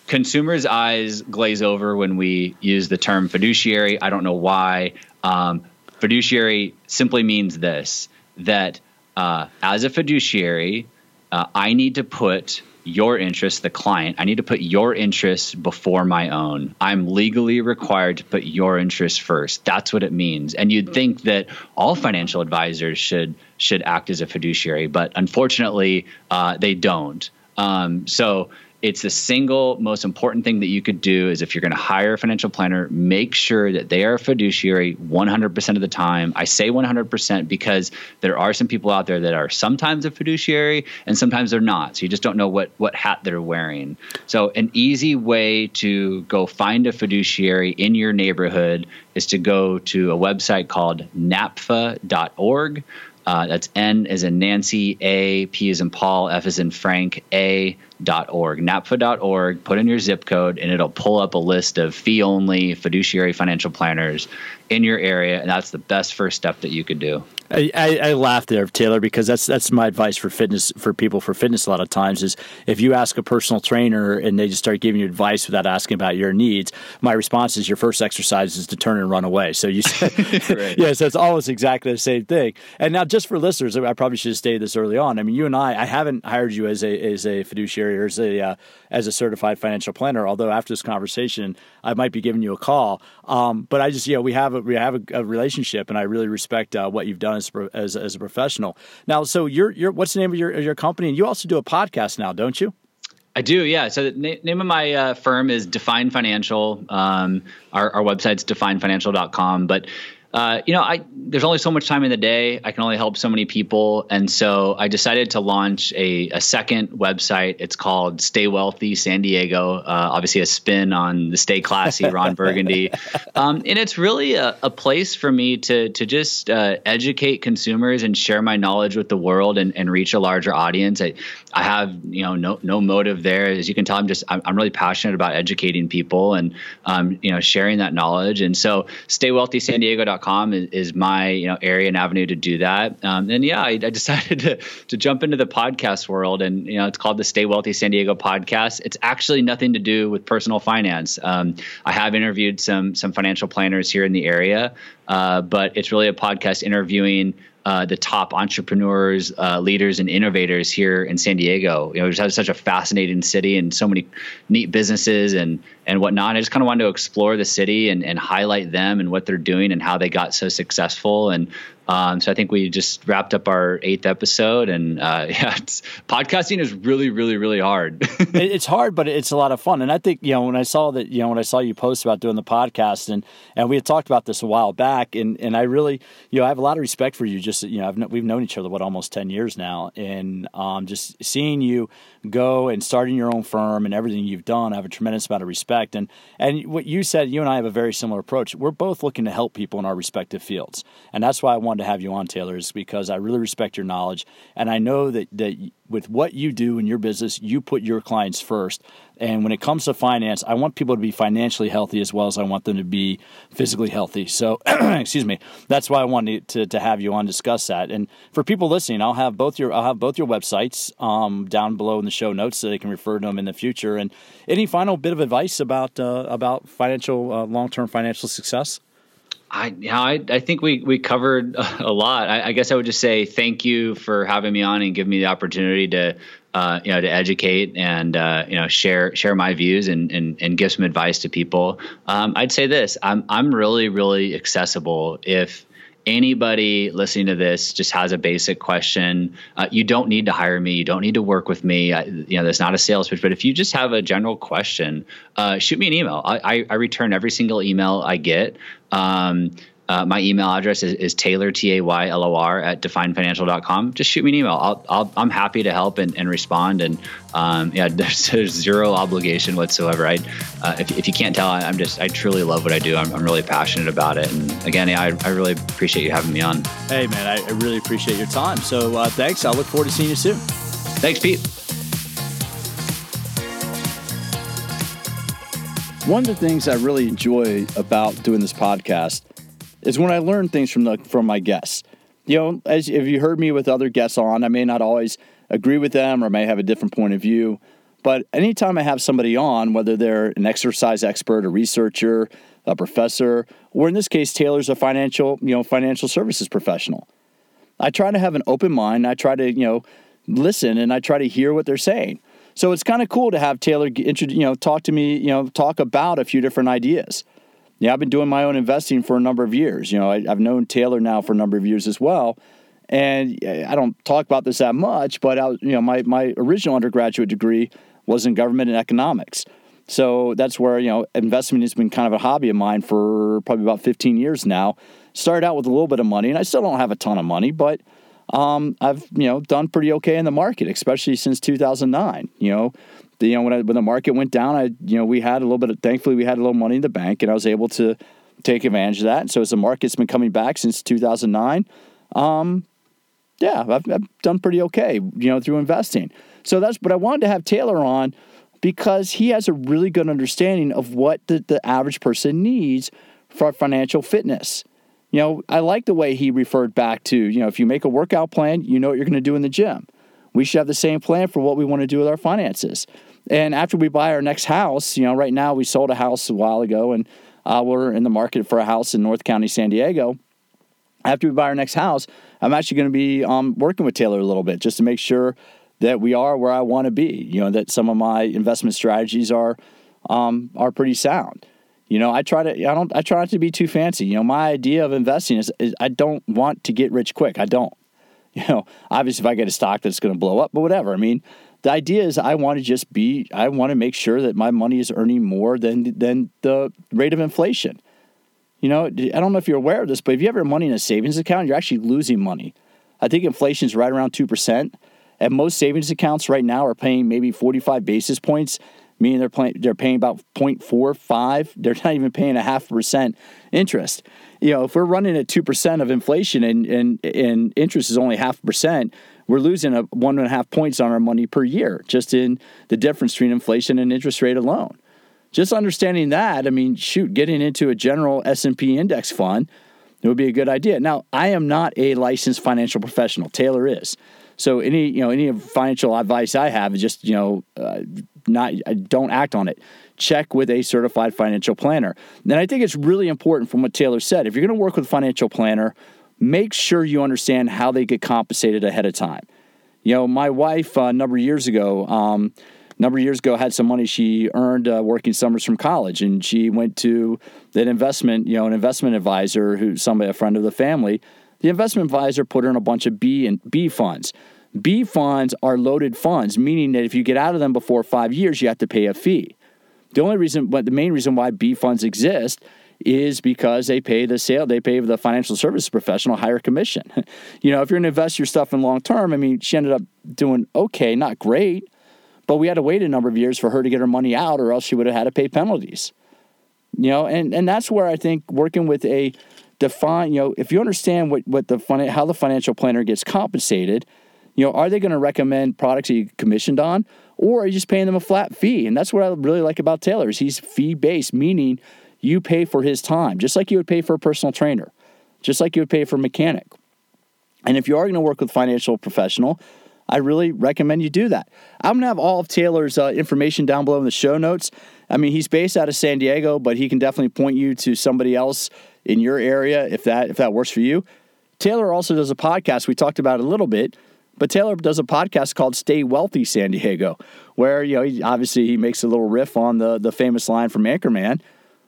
consumers eyes glaze over when we use the term fiduciary. I don't know why. Um, fiduciary simply means this that uh, as a fiduciary, uh, I need to put your interest, the client, I need to put your interest before my own. I'm legally required to put your interest first. That's what it means. And you'd think that all financial advisors should should act as a fiduciary, but unfortunately, uh, they don't. Um, so it's the single most important thing that you could do is if you're going to hire a financial planner, make sure that they are a fiduciary 100% of the time. I say 100% because there are some people out there that are sometimes a fiduciary and sometimes they're not. So you just don't know what what hat they're wearing. So an easy way to go find a fiduciary in your neighborhood is to go to a website called napfa.org. Uh, that's N as in Nancy, A, P as in Paul, F as in Frank, A dot org, napfa.org, put in your zip code, and it'll pull up a list of fee only fiduciary financial planners in your area. And that's the best first step that you could do. I, I, I laugh there, Taylor, because that's that's my advice for fitness for people for fitness. A lot of times is if you ask a personal trainer and they just start giving you advice without asking about your needs, my response is your first exercise is to turn and run away. So you, [laughs] right. yeah, so it's always exactly the same thing. And now, just for listeners, I probably should have stated this early on. I mean, you and I, I haven't hired you as a as a fiduciary or as a uh, as a certified financial planner. Although after this conversation, I might be giving you a call. Um, but I just, you know, we have a, we have a, a relationship, and I really respect uh, what you've done as, as, as a professional. Now, so you're you're what's the name of your your company? And you also do a podcast now, don't you? I do, yeah. So the na- name of my uh, firm is Define Financial. Um, our, our website's definefinancial.com. But uh, you know, I there's only so much time in the day. I can only help so many people, and so I decided to launch a, a second website. It's called Stay Wealthy San Diego. Uh, obviously, a spin on the Stay Classy Ron [laughs] Burgundy, um, and it's really a, a, place for me to to just uh, educate consumers and share my knowledge with the world and, and reach a larger audience. I, I have you know no no motive there, as you can tell. I'm just I'm, I'm really passionate about educating people and um, you know sharing that knowledge. And so, StayWealthySanDiego.com is, is my you know area and avenue to do that. Um, and yeah, I, I, decided [laughs] to to jump into the podcast world, and you know it's called the Stay Wealthy San Diego podcast. It's actually nothing to do with personal finance. Um, I have interviewed some some financial planners here in the area, uh, but it's really a podcast interviewing uh, the top entrepreneurs, uh, leaders, and innovators here in San Diego. You know, it's such a fascinating city and so many neat businesses and and whatnot. I just kind of wanted to explore the city and, and highlight them and what they're doing and how they got so successful. And um, so I think we just wrapped up our eighth episode, and uh, [laughs] yeah, podcasting is really, really, really hard. [laughs] it's hard, but it's a lot of fun. And I think you know when I saw that you know when I saw you post about doing the podcast, and and we had talked about this a while back, and and I really you know I have a lot of respect for you. Just you know I've, we've known each other what almost ten years now, and um, just seeing you go and starting your own firm and everything you've done, I have a tremendous amount of respect. And and what you said, you and I have a very similar approach. We're both looking to help people in our respective fields, and that's why I wanted to have you on, Taylor, is because I really respect your knowledge, and I know that that with what you do in your business, you put your clients first. And when it comes to finance, I want people to be financially healthy as well as I want them to be physically healthy. So, [clears throat] excuse me. That's why I wanted to, to have you on discuss that. And for people listening, I'll have both your I'll have both your websites um, down below in the show notes so they can refer to them in the future. And any final bit of advice about uh, about financial uh, long term financial success? I, yeah, I, I think we, we covered [laughs] a lot. I, I, guess I would just say thank you for having me on and giving me the opportunity to, uh, you know, to educate and uh, you know share share my views and, and, and give some advice to people. Um, I'd say this: I'm I'm really really accessible. If anybody listening to this just has a basic question, uh, you don't need to hire me. You don't need to work with me. I, you know, that's not a sales pitch. But if you just have a general question, uh, shoot me an email. I, I, I, return every single email I get. Um, uh, my email address is, is Taylor, T A Y L O R, at definefinancial.com. Just shoot me an email. I'll, i am happy to help and, and respond. And um, yeah, [laughs] there's, there's, zero obligation whatsoever. I, uh, if, if you can't tell, I, am just, I truly love what I do. I'm, I'm really passionate about it. And again, yeah, I, I really appreciate you having me on. Hey, man, I, I really appreciate your time. So uh, thanks. I look forward to seeing you soon. Thanks, Pete. One of the things I really enjoy about doing this podcast is when I learn things from the from my guests. You know, as if you heard me with other guests on, I may not always agree with them or may have a different point of view. But anytime I have somebody on, whether they're an exercise expert, a researcher, a professor, or in this case, Taylor's a financial, you know, financial services professional. I try to have an open mind. I try to, you know, listen and I try to hear what they're saying. So it's kind of cool to have Taylor, you know, talk to me, you know, talk about a few different ideas. Yeah, I've been doing my own investing for a number of years. You know, I, have known Taylor now for a number of years as well, and I don't talk about this that much. But I, you know, my my original undergraduate degree was in government and economics, so that's where you know investment has been kind of a hobby of mine for probably about 15 years now. Started out with a little bit of money, and I still don't have a ton of money, but um, I've you know done pretty okay in the market, especially since 2009. You know, you know when I, when the market went down, I you know we had a little bit. Of, thankfully, we had a little money in the bank, and I was able to take advantage of that. And so as the market's been coming back since 2009, um, yeah, I've, I've done pretty okay. You know, through investing. So that's. But I wanted to have Taylor on because he has a really good understanding of what the, the average person needs for financial fitness. You know, I like the way he referred back to, you know, if you make a workout plan, you know what you're going to do in the gym. We should have the same plan for what we want to do with our finances. And after we buy our next house, you know, right now we sold a house a while ago and uh, we're in the market for a house in North County, San Diego. After we buy our next house, I'm actually going to be um, working with Taylor a little bit just to make sure that we are where I want to be. You know, that some of my investment strategies are um, are pretty sound. You know, I try to I don't I try not to be too fancy. You know, my idea of investing is, is I don't want to get rich quick. I don't. [laughs] You know, obviously if I get a stock that's going to blow up, but whatever. I mean, the idea is I want to just be I want to make sure that my money is earning more than than the rate of inflation. You know, I don't know if you're aware of this, but if you have your money in a savings account, you're actually losing money. I think inflation is right around 2%. And most savings accounts right now are paying maybe 45 basis points meaning they're paying they're paying about 0.45. They're not even paying a half percent interest. You know, if we're running at two percent of inflation and, and and interest is only half percent, we're losing a one and a half points on our money per year just in the difference between inflation and interest rate alone. Just understanding that, I mean, shoot, getting into a general S and P index fund, it would be a good idea. Now, I am not a licensed financial professional. Taylor is. So any you know any financial advice I have is just you know uh, not don't act on it. Check with a certified financial planner. And I think it's really important from what Taylor said. If you're going to work with a financial planner, make sure you understand how they get compensated ahead of time. You know, my wife uh, a number of years ago. Um, number of years ago had some money she earned uh, working summers from college and she went to an investment you know an investment advisor who's somebody a friend of the family the investment advisor put her in a bunch of B and B funds. B funds are loaded funds, meaning that if you get out of them before five years, you have to pay a fee. The only reason, but the main reason why B funds exist is because they pay the sale, they pay the financial services professional higher commission. [laughs] you know, if you're going to invest your stuff in long term, I mean, she ended up doing okay, not great, but we had to wait a number of years for her to get her money out, or else she would have had to pay penalties. You know, and and that's where I think working with a define, you know, if you understand what, what the fun, how the financial planner gets compensated, you know, are they going to recommend products that you commissioned on, or are you just paying them a flat fee? And that's what I really like about Taylor is he's fee based, meaning you pay for his time, just like you would pay for a personal trainer, just like you would pay for a mechanic. And if you are going to work with a financial professional, I really recommend you do that. I'm going to have all of Taylor's uh, information down below in the show notes. I mean, he's based out of San Diego, but he can definitely point you to somebody else in your area if that if that works for you. Taylor also does a podcast. We talked about a little bit, but Taylor does a podcast called Stay Wealthy San Diego, where you know he, obviously he makes a little riff on the the famous line from Anchorman,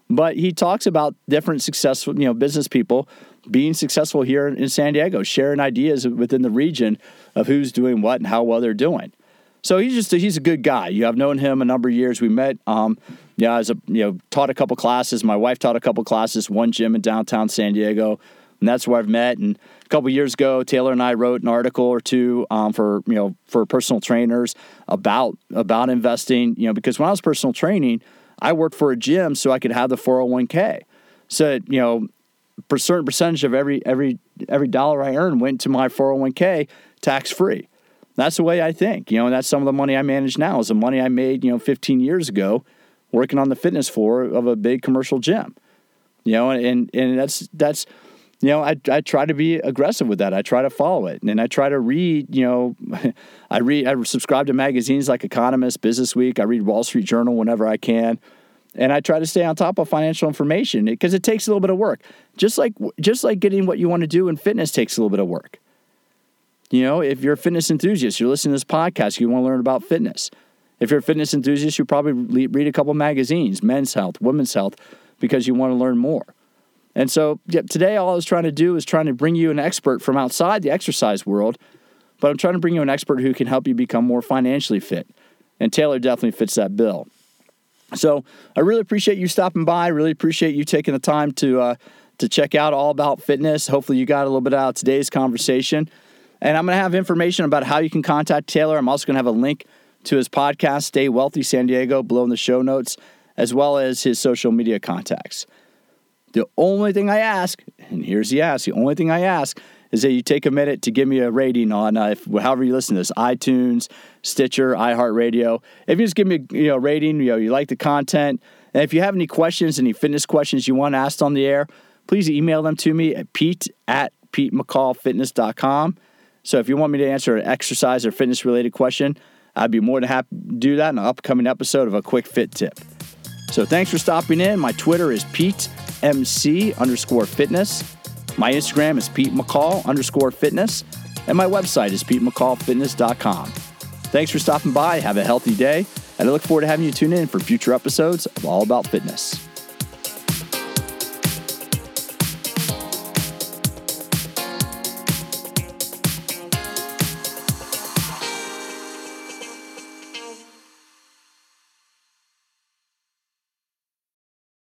but he talks about different successful you know business people being successful here in San Diego, sharing ideas within the region of who's doing what and how well they're doing. So he's just a, he's a good guy. You have known him a number of years. We met, um, yeah, as a you know, taught a couple classes. My wife taught a couple classes, one gym in downtown San Diego, and that's where I've met. And a couple years ago, Taylor and I wrote an article or two um, for you know for personal trainers about about investing. You know, because when I was personal training, I worked for a gym so I could have the 401k. So you know, a certain percentage of every every every dollar I earned went to my 401k tax free. That's the way I think. You know, and that's some of the money I manage now is the money I made, you know, 15 years ago working on the fitness floor of a big commercial gym. You know, and and that's that's you know, I, I try to be aggressive with that. I try to follow it. And I try to read, you know, [laughs] I read, I subscribe to magazines like Economist, Business Week. I read Wall Street Journal whenever I can. and I try to stay on top of financial information because it takes a little bit of work. Just like just like getting what you want to do in fitness takes a little bit of work. You know, if you're a fitness enthusiast, you're listening to this podcast, you want to learn about fitness. If you're a fitness enthusiast, you probably read a couple magazines, Men's Health, Women's Health, because you want to learn more. And so yeah, today, all I was trying to do is trying to bring you an expert from outside the exercise world, but I'm trying to bring you an expert who can help you become more financially fit. And Taylor definitely fits that bill. So I really appreciate you stopping by. I really appreciate you taking the time to uh, to check out all about fitness. Hopefully, you got a little bit out of today's conversation. And I'm going to have information about how you can contact Taylor. I'm also going to have a link to his podcast, Stay Wealthy San Diego, below in the show notes, as well as his social media contacts. The only thing I ask, and here's the ask, the only thing I ask is that you take a minute to give me a rating on uh, if, however you listen to this, iTunes, Stitcher, iHeartRadio. If you just give me a you know, rating, you know, you like the content, and if you have any questions, any fitness questions you want asked on the air, please email them to me at pete at petemccallfitness.com. So if you want me to answer an exercise or fitness related question, I'd be more than happy to do that in an upcoming episode of a quick fit tip. So thanks for stopping in. My Twitter is PeteMC underscore fitness. My Instagram is Pete McCall underscore fitness, and my website is PeteMcCallFitness.com. Thanks for stopping by. Have a healthy day, and I look forward to having you tune in for future episodes of All About Fitness.